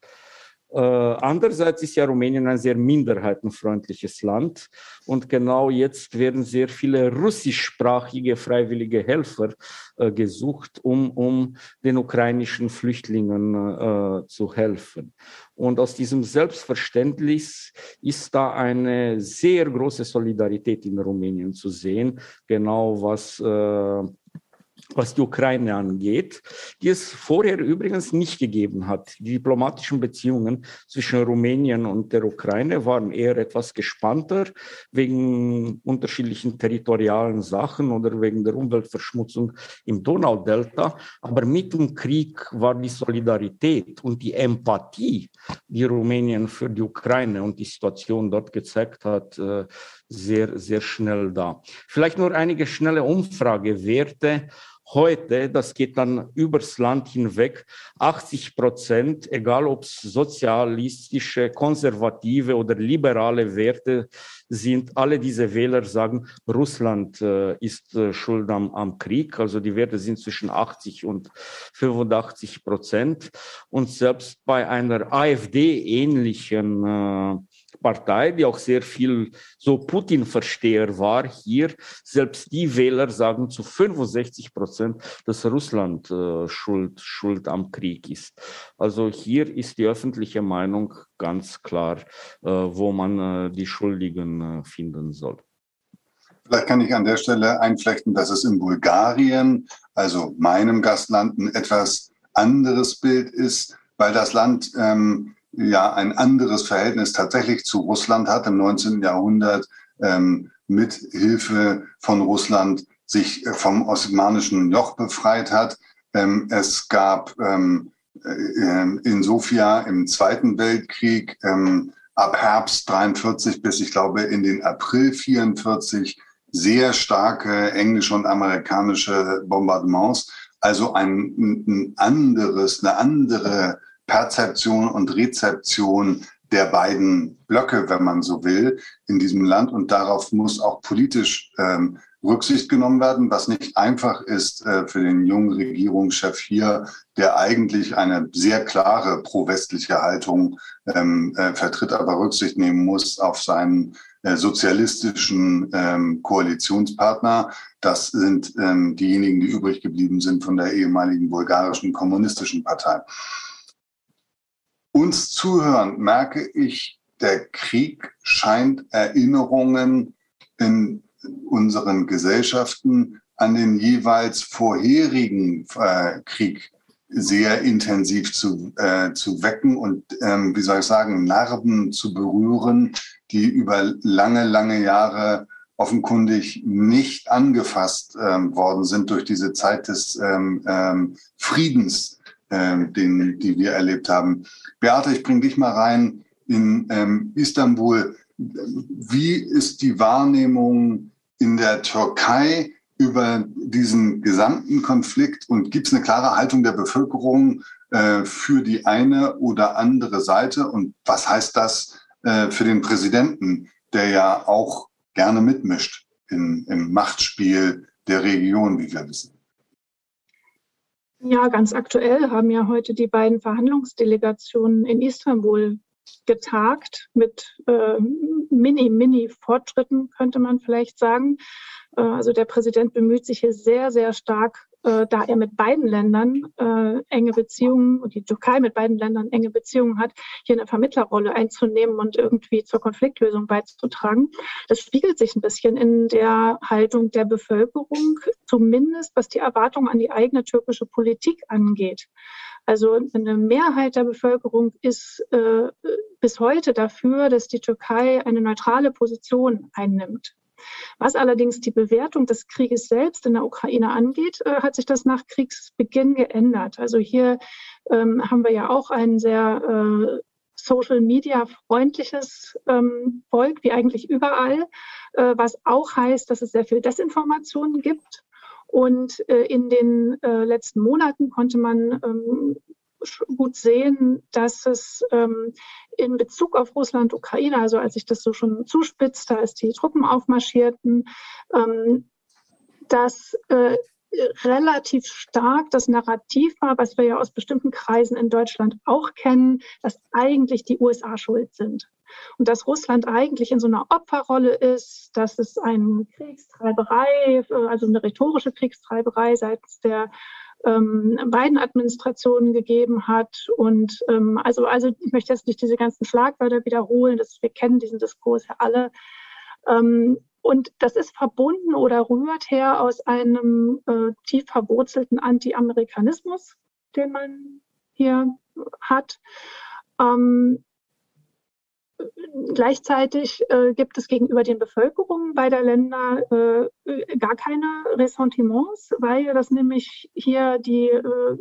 Äh, andererseits ist ja Rumänien ein sehr minderheitenfreundliches Land und genau jetzt werden sehr viele russischsprachige freiwillige Helfer äh, gesucht, um, um den ukrainischen Flüchtlingen äh, zu helfen. Und aus diesem Selbstverständnis ist da eine sehr große Solidarität in Rumänien zu sehen, genau was was die Ukraine angeht, die es vorher übrigens nicht gegeben hat. Die diplomatischen Beziehungen zwischen Rumänien und der Ukraine waren eher etwas gespannter wegen unterschiedlichen territorialen Sachen oder wegen der Umweltverschmutzung im Donaudelta. Aber mit dem Krieg war die Solidarität und die Empathie, die Rumänien für die Ukraine und die Situation dort gezeigt hat, äh, sehr, sehr schnell da. Vielleicht nur einige schnelle Umfragewerte heute, das geht dann übers Land hinweg, 80 Prozent, egal ob es sozialistische, konservative oder liberale Werte sind, alle diese Wähler sagen, Russland äh, ist äh, schuld am, am, Krieg. Also die Werte sind zwischen 80 und 85 Prozent. Und selbst bei einer AfD-ähnlichen äh, Partei, die auch sehr viel so Putin-Versteher war, hier selbst die Wähler sagen zu 65 Prozent, dass Russland äh, schuld, schuld am Krieg ist. Also hier ist die öffentliche Meinung ganz klar, äh, wo man äh, die Schuldigen äh, finden soll. Vielleicht kann ich an der Stelle einflechten, dass es in Bulgarien, also meinem Gastland, ein etwas anderes Bild ist, weil das Land ähm, ja ein anderes Verhältnis tatsächlich zu Russland hat im 19. Jahrhundert ähm, mit Hilfe von Russland sich vom osmanischen Joch befreit hat. Ähm, es gab ähm, äh, in Sofia im Zweiten Weltkrieg ähm, ab Herbst 43 bis ich glaube in den April 44 sehr starke englische und amerikanische Bombardements. Also ein, ein anderes, eine andere Perzeption und Rezeption der beiden Blöcke, wenn man so will, in diesem Land. Und darauf muss auch politisch ähm, Rücksicht genommen werden, was nicht einfach ist äh, für den jungen Regierungschef hier, der eigentlich eine sehr klare pro-westliche Haltung ähm, äh, vertritt, aber Rücksicht nehmen muss auf seinen äh, sozialistischen ähm, Koalitionspartner. Das sind ähm, diejenigen, die übrig geblieben sind von der ehemaligen bulgarischen kommunistischen Partei uns zuhören, merke ich, der Krieg scheint Erinnerungen in unseren Gesellschaften an den jeweils vorherigen äh, Krieg sehr intensiv zu, äh, zu wecken und, ähm, wie soll ich sagen, Narben zu berühren, die über lange, lange Jahre offenkundig nicht angefasst ähm, worden sind durch diese Zeit des ähm, ähm, Friedens, ähm, den, die wir erlebt haben. Beate, ich bringe dich mal rein in ähm, Istanbul. Wie ist die Wahrnehmung in der Türkei über diesen gesamten Konflikt und gibt es eine klare Haltung der Bevölkerung äh, für die eine oder andere Seite? Und was heißt das äh, für den Präsidenten, der ja auch gerne mitmischt in, im Machtspiel der Region, wie wir wissen? Ja, ganz aktuell haben ja heute die beiden Verhandlungsdelegationen in Istanbul getagt mit äh, Mini-Mini-Fortschritten, könnte man vielleicht sagen. Äh, also der Präsident bemüht sich hier sehr, sehr stark äh, da er mit beiden Ländern äh, enge Beziehungen und die Türkei mit beiden Ländern enge Beziehungen hat, hier eine Vermittlerrolle einzunehmen und irgendwie zur Konfliktlösung beizutragen. Das spiegelt sich ein bisschen in der Haltung der Bevölkerung, zumindest was die Erwartungen an die eigene türkische Politik angeht. Also eine Mehrheit der Bevölkerung ist äh, bis heute dafür, dass die Türkei eine neutrale Position einnimmt. Was allerdings die Bewertung des Krieges selbst in der Ukraine angeht, äh, hat sich das nach Kriegsbeginn geändert. Also hier ähm, haben wir ja auch ein sehr äh, Social Media freundliches ähm, Volk, wie eigentlich überall, äh, was auch heißt, dass es sehr viel Desinformation gibt. Und äh, in den äh, letzten Monaten konnte man ähm, gut sehen, dass es ähm, in Bezug auf Russland, Ukraine, also als sich das so schon zuspitzte, als die Truppen aufmarschierten, ähm, dass äh, relativ stark das Narrativ war, was wir ja aus bestimmten Kreisen in Deutschland auch kennen, dass eigentlich die USA schuld sind. Und dass Russland eigentlich in so einer Opferrolle ist, dass es eine Kriegstreiberei, äh, also eine rhetorische Kriegstreiberei seitens der ähm, beiden Administrationen gegeben hat. Und ähm, also, also ich möchte jetzt nicht diese ganzen Schlagwörter wiederholen, das, wir kennen diesen Diskurs ja alle. Ähm, und das ist verbunden oder rührt her aus einem äh, tief verwurzelten Anti-Amerikanismus, den man hier hat. Ähm, Gleichzeitig äh, gibt es gegenüber den Bevölkerungen beider Länder äh, gar keine Ressentiments, weil das nämlich hier die, äh,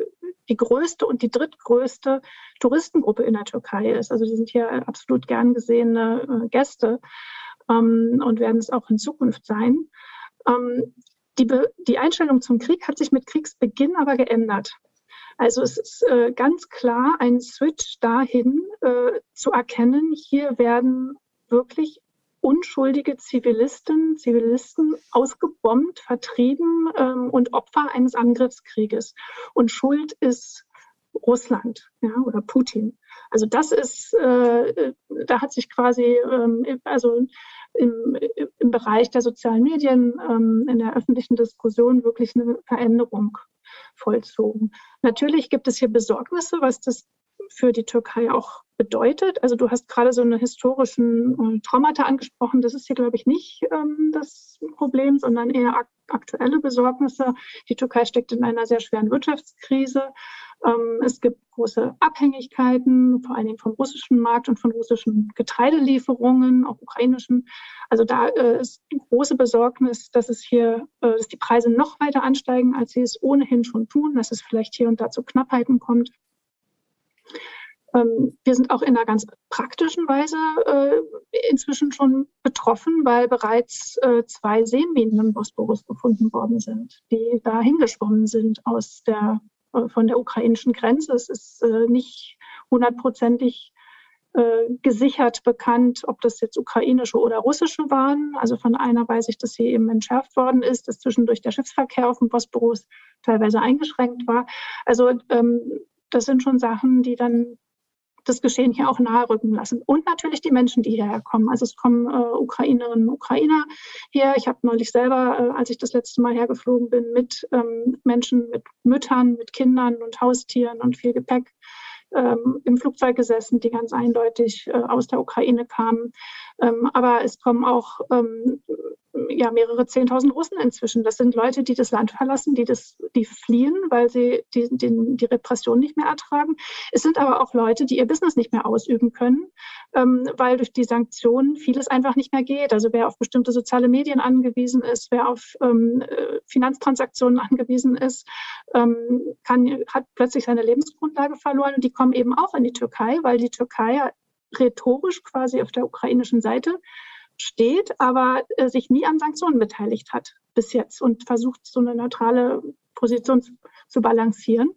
die größte und die drittgrößte Touristengruppe in der Türkei ist. Also die sind hier absolut gern gesehene äh, Gäste. ähm, und werden es auch in Zukunft sein. Ähm, die, die Einstellung zum Krieg hat sich mit Kriegsbeginn aber geändert. Also es ist äh, ganz klar ein Switch dahin äh, zu erkennen, hier werden wirklich unschuldige Zivilisten, Zivilisten ausgebombt, vertrieben ähm, und Opfer eines Angriffskrieges. Und Schuld ist Russland ja, oder Putin. Also das ist, äh, da hat sich quasi, ähm, also im, im Bereich der sozialen Medien, ähm, in der öffentlichen Diskussion wirklich eine Veränderung vollzogen. Natürlich gibt es hier Besorgnisse, was das für die Türkei auch bedeutet. Also du hast gerade so eine historischen äh, Traumata angesprochen. Das ist hier, glaube ich, nicht ähm, das Problem, sondern eher ak aktuelle Besorgnisse. Die Türkei steckt in einer sehr schweren Wirtschaftskrise. Ähm, es gibt große Abhängigkeiten, vor allen Dingen vom russischen Markt und von russischen Getreidelieferungen, auch ukrainischen. Also da äh, ist große Besorgnis, dass es hier, äh, dass die Preise noch weiter ansteigen, als sie es ohnehin schon tun, dass es vielleicht hier und da zu Knappheiten kommt. Ähm, wir sind auch in einer ganz praktischen Weise äh, inzwischen schon betroffen, weil bereits zwei Seeminen im Bosporus gefunden worden sind, die da hingeschwommen sind aus der, von der ukrainischen Grenze. Es ist äh, nicht hundertprozentig äh, gesichert bekannt, ob das jetzt ukrainische oder russische waren. Also von einer weiß ich, dass sie eben entschärft worden ist, dass zwischendurch der Schiffsverkehr auf dem Bosporus teilweise eingeschränkt war. Also ähm, das sind schon Sachen, die dann das Geschehen hier auch nahe rücken lassen. Und natürlich die Menschen, die hierher kommen. Also es kommen äh, Ukrainerinnen und Ukrainer her. Ich habe neulich selber, äh, als ich das letzte Mal hergeflogen bin, mit ähm, Menschen, mit Müttern, mit Kindern und Haustieren und viel Gepäck ähm, im Flugzeug gesessen, die ganz eindeutig äh, aus der Ukraine kamen. Ähm, aber es kommen auch ähm, ja, mehrere Zehntausend Russen inzwischen. Das sind Leute, die das Land verlassen, die, das, die fliehen, weil sie die, die, die Repression nicht mehr ertragen. Es sind aber auch Leute, die ihr Business nicht mehr ausüben können, ähm, weil durch die Sanktionen vieles einfach nicht mehr geht. Also wer auf bestimmte soziale Medien angewiesen ist, wer auf ähm, äh, Finanztransaktionen angewiesen ist, ähm, kann, hat plötzlich seine Lebensgrundlage verloren. Und die kommen eben auch in die Türkei, weil die Türkei rhetorisch quasi auf der ukrainischen Seite steht, aber äh, sich nie an Sanktionen beteiligt hat bis jetzt und versucht, so eine neutrale Position zu, zu balancieren.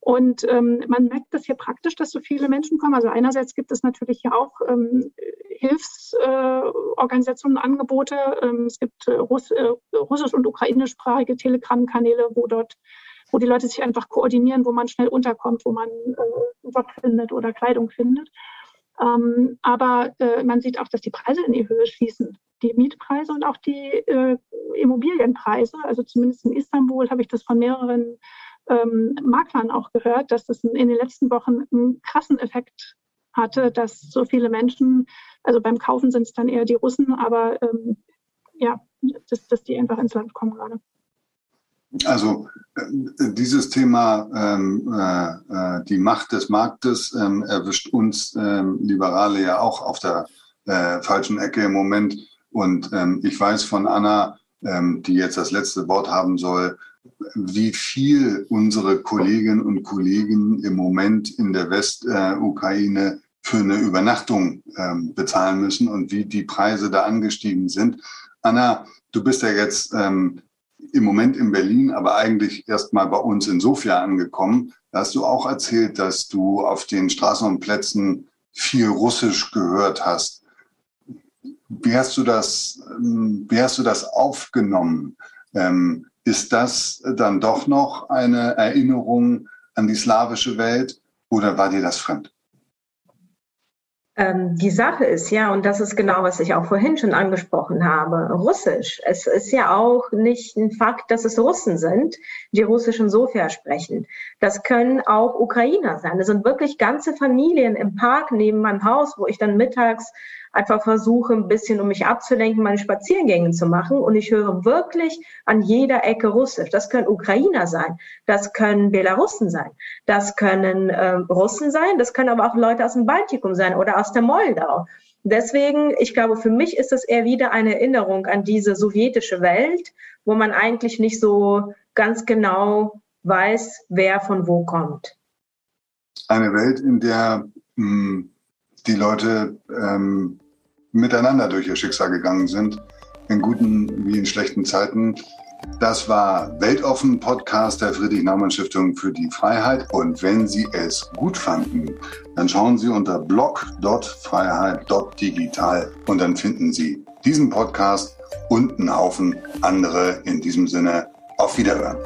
Und ähm, man merkt das hier praktisch, dass so viele Menschen kommen. Also einerseits gibt es natürlich ja auch ähm, Hilfsorganisationen, äh, Angebote. Ähm, es gibt äh, Russ, äh, russisch- und ukrainischsprachige Telegram-Kanäle, wo dort wo die Leute sich einfach koordinieren, wo man schnell unterkommt, wo man äh, Job findet oder Kleidung findet. Ähm, aber äh, man sieht auch, dass die Preise in die Höhe schießen. Die Mietpreise und auch die äh, Immobilienpreise. Also zumindest in Istanbul habe ich das von mehreren ähm, Maklern auch gehört, dass das in den letzten Wochen einen krassen Effekt hatte, dass so viele Menschen, also beim Kaufen sind es dann eher die Russen, aber ähm, ja, dass, dass die einfach ins Land kommen gerade. Also äh, dieses Thema, ähm, äh, äh, die Macht des Marktes, ähm, erwischt uns ähm, Liberale ja auch auf der äh, falschen Ecke im Moment. Und ähm, ich weiß von Anna, ähm, die jetzt das letzte Wort haben soll, wie viel unsere Kolleginnen und Kollegen im Moment in der Westukraine für eine Übernachtung ähm, bezahlen müssen und wie die Preise da angestiegen sind. Anna, du bist ja jetzt ähm, im Moment in Berlin, aber eigentlich erst mal bei uns in Sofia angekommen. Da hast du auch erzählt, dass du auf den Straßen und Plätzen viel Russisch gehört hast. Wie hast du das, ähm, wie hast du das aufgenommen? Ähm, ist das dann doch noch eine Erinnerung an die slawische Welt oder war dir das fremd? Ähm, die Sache ist ja, und das ist genau, was ich auch vorhin schon angesprochen habe, Russisch. Es ist ja auch nicht ein Fakt, dass es Russen sind, die Russisch in Sofia sprechen. Das können auch Ukrainer sein. Es sind wirklich ganze Familien im Park neben meinem Haus, wo ich dann mittags einfach versuche, ein bisschen, um mich abzulenken, meine Spaziergänge zu machen. Und ich höre wirklich an jeder Ecke Russisch. Das können Ukrainer sein, das können Belarussen sein, das können äh, Russen sein, das können aber auch Leute aus dem Baltikum sein oder aus der Moldau. Deswegen, ich glaube, für mich ist das eher wieder eine Erinnerung an diese sowjetische Welt, wo man eigentlich nicht so ganz genau weiß, wer von wo kommt. Eine Welt, in der mh, hm, die Leute ähm, miteinander durch ihr Schicksal gegangen sind, in guten wie in schlechten Zeiten. Das war Weltoffen Podcast der Friedrich-Naumann-Stiftung für die Freiheit. Und wenn Sie es gut fanden, dann schauen Sie unter blog.freiheit.digital und dann finden Sie diesen Podcast und einen Haufen andere. In diesem Sinne, auf Wiederhören.